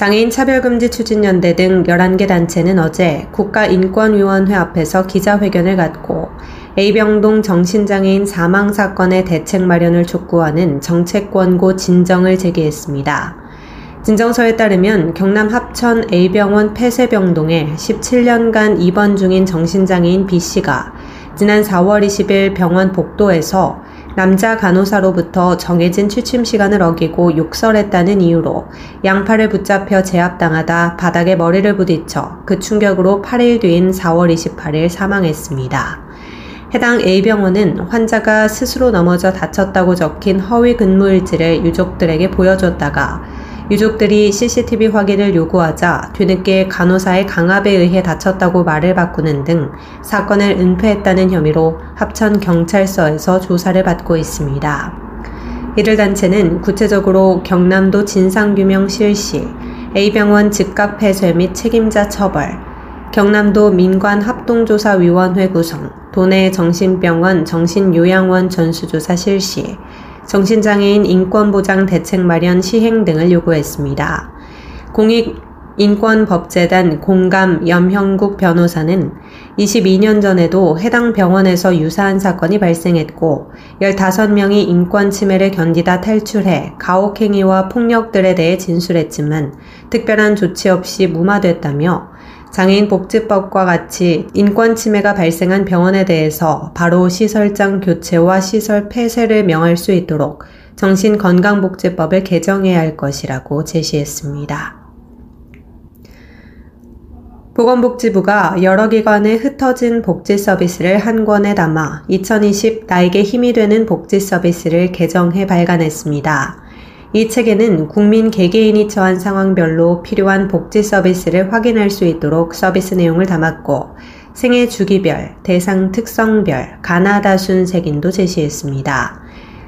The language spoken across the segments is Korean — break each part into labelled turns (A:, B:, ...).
A: 장애인 차별금지 추진연대 등 11개 단체는 어제 국가인권위원회 앞에서 기자회견을 갖고 A병동 정신장애인 사망 사건의 대책 마련을 촉구하는 정책 권고 진정을 제기했습니다. 진정서에 따르면 경남 합천 A병원 폐쇄병동에 17년간 입원 중인 정신장애인 B씨가 지난 4월 20일 병원 복도에서 남자 간호사로부터 정해진 취침 시간을 어기고 욕설했다는 이유로 양팔을 붙잡혀 제압당하다 바닥에 머리를 부딪혀 그 충격으로 8일 뒤인 4월 28일 사망했습니다. 해당 A병원은 환자가 스스로 넘어져 다쳤다고 적힌 허위 근무일지를 유족들에게 보여줬다가 유족들이 CCTV 확인을 요구하자 뒤늦게 간호사의 강압에 의해 다쳤다고 말을 바꾸는 등 사건을 은폐했다는 혐의로 합천 경찰서에서 조사를 받고 있습니다. 이들 단체는 구체적으로 경남도 진상규명 실시, A병원 즉각 폐쇄 및 책임자 처벌, 경남도 민관합동조사위원회 구성, 도내 정신병원 정신요양원 전수조사 실시, 정신장애인 인권보장 대책 마련 시행 등을 요구했습니다. 공익인권법재단 공감 염형국 변호사는 22년 전에도 해당 병원에서 유사한 사건이 발생했고 15명이 인권 침해를 견디다 탈출해 가혹행위와 폭력들에 대해 진술했지만 특별한 조치 없이 무마됐다며 장애인 복지법과 같이 인권 침해가 발생한 병원에 대해서 바로 시설장 교체와 시설 폐쇄를 명할 수 있도록 정신건강복지법을 개정해야 할 것이라고 제시했습니다. 보건복지부가 여러 기관에 흩어진 복지 서비스를 한 권에 담아 2020 나에게 힘이 되는 복지 서비스를 개정해 발간했습니다. 이 책에는 국민 개개인이 처한 상황별로 필요한 복지 서비스를 확인할 수 있도록 서비스 내용을 담았고 생애 주기별, 대상 특성별, 가나다 순 색인도 제시했습니다.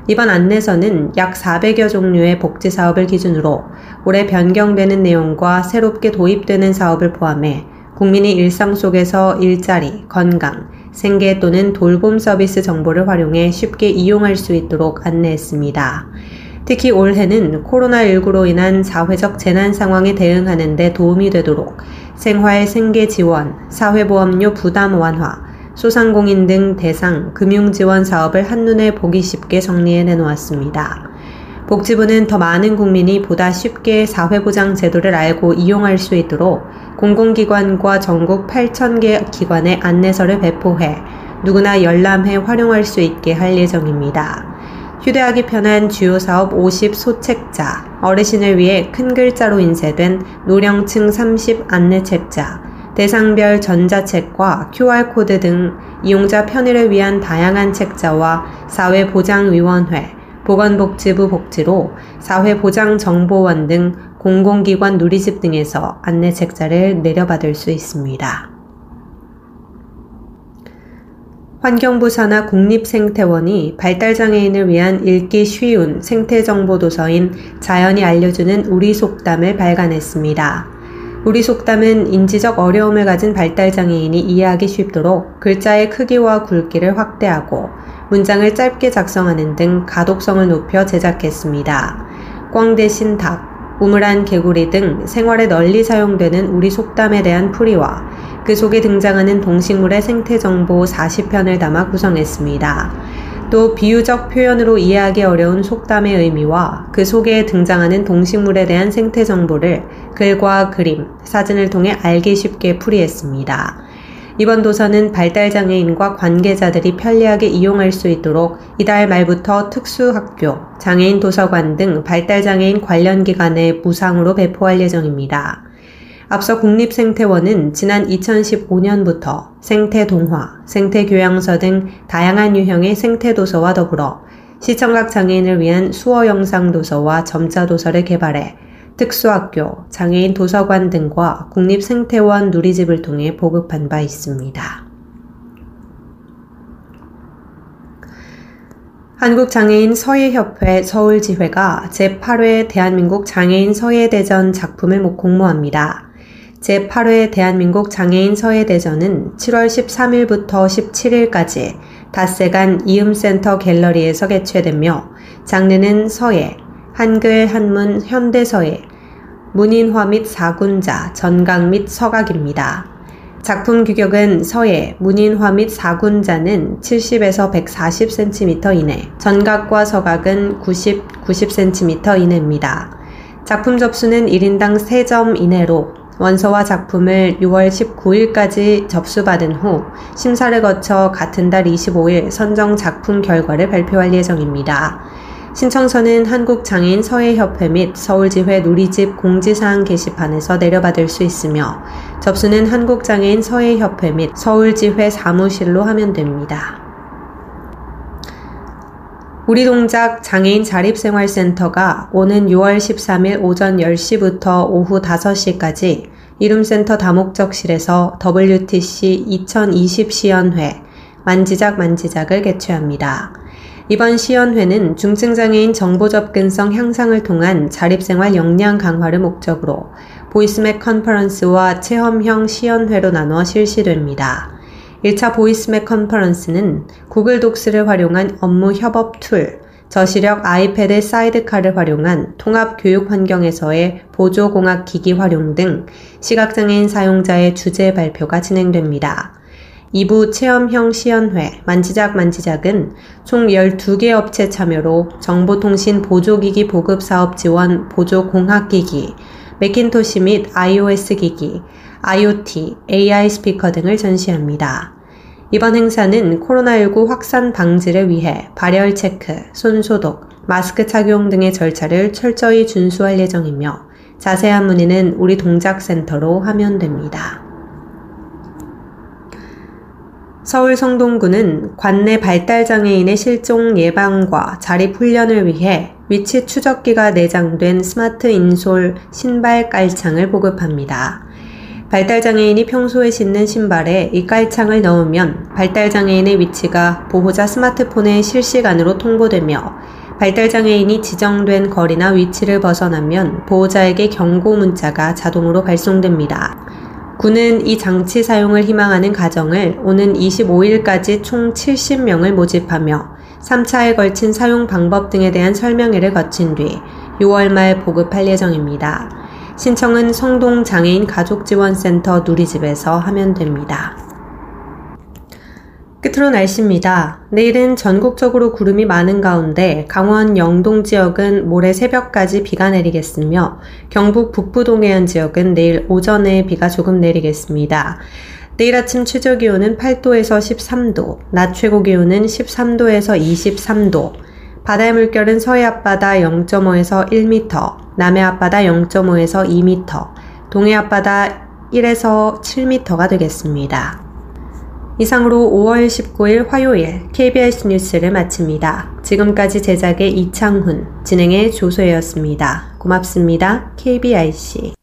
A: 이번 안내서는 약 400여 종류의 복지 사업을 기준으로 올해 변경되는 내용과 새롭게 도입되는 사업을 포함해 국민이 일상 속에서 일자리, 건강, 생계 또는 돌봄 서비스 정보를 활용해 쉽게 이용할 수 있도록 안내했습니다. 특히 올해는 코로나19로 인한 사회적 재난 상황에 대응하는 데 도움이 되도록 생활 생계 지원, 사회보험료 부담 완화, 소상공인 등 대상 금융 지원 사업을 한눈에 보기 쉽게 정리해 내놓았습니다. 복지부는 더 많은 국민이 보다 쉽게 사회보장 제도를 알고 이용할 수 있도록 공공기관과 전국 8,000개 기관의 안내서를 배포해 누구나 열람해 활용할 수 있게 할 예정입니다. 휴대하기 편한 주요 사업 50 소책자, 어르신을 위해 큰 글자로 인쇄된 노령층 30 안내 책자, 대상별 전자책과 QR코드 등 이용자 편의를 위한 다양한 책자와 사회보장위원회, 보건복지부 복지로 사회보장정보원 등 공공기관 누리집 등에서 안내 책자를 내려받을 수 있습니다. 환경부 산하 국립생태원이 발달장애인을 위한 읽기 쉬운 생태정보도서인 자연이 알려주는 우리 속담을 발간했습니다. 우리 속담은 인지적 어려움을 가진 발달장애인이 이해하기 쉽도록 글자의 크기와 굵기를 확대하고 문장을 짧게 작성하는 등 가독성을 높여 제작했습니다. 꽝 대신 닭, 우물안 개구리 등 생활에 널리 사용되는 우리 속담에 대한 풀이와 그 속에 등장하는 동식물의 생태 정보 40편을 담아 구성했습니다. 또 비유적 표현으로 이해하기 어려운 속담의 의미와 그 속에 등장하는 동식물에 대한 생태 정보를 글과 그림, 사진을 통해 알기 쉽게 풀이했습니다. 이번 도서는 발달장애인과 관계자들이 편리하게 이용할 수 있도록 이달 말부터 특수학교, 장애인 도서관 등 발달장애인 관련 기관에 무상으로 배포할 예정입니다. 앞서 국립생태원은 지난 2015년부터 생태동화, 생태교양서 등 다양한 유형의 생태도서와 더불어 시청각 장애인을 위한 수어 영상 도서와 점자 도서를 개발해 특수학교, 장애인 도서관 등과 국립생태원 누리집을 통해 보급한 바 있습니다. 한국장애인 서예협회 서울지회가 제8회 대한민국 장애인 서예대전 작품을 공모합니다. 제8회 대한민국 장애인 서예대전은 7월 13일부터 17일까지 닷새간 이음센터 갤러리에서 개최되며 장르는 서예, 한글, 한문, 현대서예, 문인화 및 사군자, 전각 및 서각입니다. 작품 규격은 서예, 문인화 및 사군자는 70에서 140cm 이내, 전각과 서각은 90, 90cm 이내입니다. 작품 접수는 1인당 3점 이내로 원서와 작품을 6월 19일까지 접수받은 후 심사를 거쳐 같은 달 25일 선정 작품 결과를 발표할 예정입니다. 신청서는 한국장애인 서예협회 및 서울지회 누리집 공지사항 게시판에서 내려받을 수 있으며 접수는 한국장애인 서예협회 및 서울지회 사무실로 하면 됩니다. 우리 동작 장애인 자립생활센터가 오는 6월 13일 오전 10시부터 오후 5시까지 이름센터 다목적실에서 WTC 2020 시연회 만지작 만지작을 개최합니다. 이번 시연회는 중증장애인 정보 접근성 향상을 통한 자립생활 역량 강화를 목적으로 보이스맥 컨퍼런스와 체험형 시연회로 나누어 실시됩니다. 1차 보이스맥 컨퍼런스는 Google Docs를 활용한 업무 협업 툴, 저시력 iPad Sidecar를 활용한 통합 교육 환경에서의 보조공학 기기 활용 등 시각장애인 사용자의 주제 발표가 진행됩니다. 2부 체험형 시연회 만지작 만지작은 총 12개 업체 참여로 정보통신 보조기기 보급 사업 지원 보조 공학기기, Macintosh 및 iOS 기기, IoT, AI 스피커 등을 전시합니다. 이번 행사는 코로나19 확산 방지를 위해 발열 체크, 손 소독, 마스크 착용 등의 절차를 철저히 준수할 예정이며 자세한 문의는 우리 동작센터로 하면 됩니다. 서울 성동구는 관내 발달장애인의 실종 예방과 자립 훈련을 위해 위치 추적기가 내장된 스마트 인솔 신발 깔창을 보급합니다. 발달장애인이 평소에 신는 신발에 이 깔창을 넣으면 발달장애인의 위치가 보호자 스마트폰에 실시간으로 통보되며 발달장애인이 지정된 거리나 위치를 벗어나면 보호자에게 경고 문자가 자동으로 발송됩니다. 군은 이 장치 사용을 희망하는 가정을 오는 25일까지 총 70명을 모집하며 3차에 걸친 사용 방법 등에 대한 설명회를 거친 뒤 6월 말 보급할 예정입니다. 신청은 성동 장애인 가족지원센터 누리집에서 하면 됩니다. 끝으로 날씨입니다. 내일은 전국적으로 구름이 많은 가운데 강원 영동 지역은 모레 새벽까지 비가 내리겠으며 경북 북부 동해안 지역은 내일 오전에 비가 조금 내리겠습니다. 내일 아침 최저 기온은 8도에서 13도, 낮 최고 기온은 13도에서 23도, 바다의 물결은 서해 앞바다 0.5에서 1m, 남해 앞바다 0.5에서 2m, 동해 앞바다 1에서 7m가 되겠습니다. 이상으로 5월 19일 화요일 KBS 뉴스를 마칩니다. 지금까지 제작의 이창훈, 진행의 조소혜였습니다. 고맙습니다. KBIC.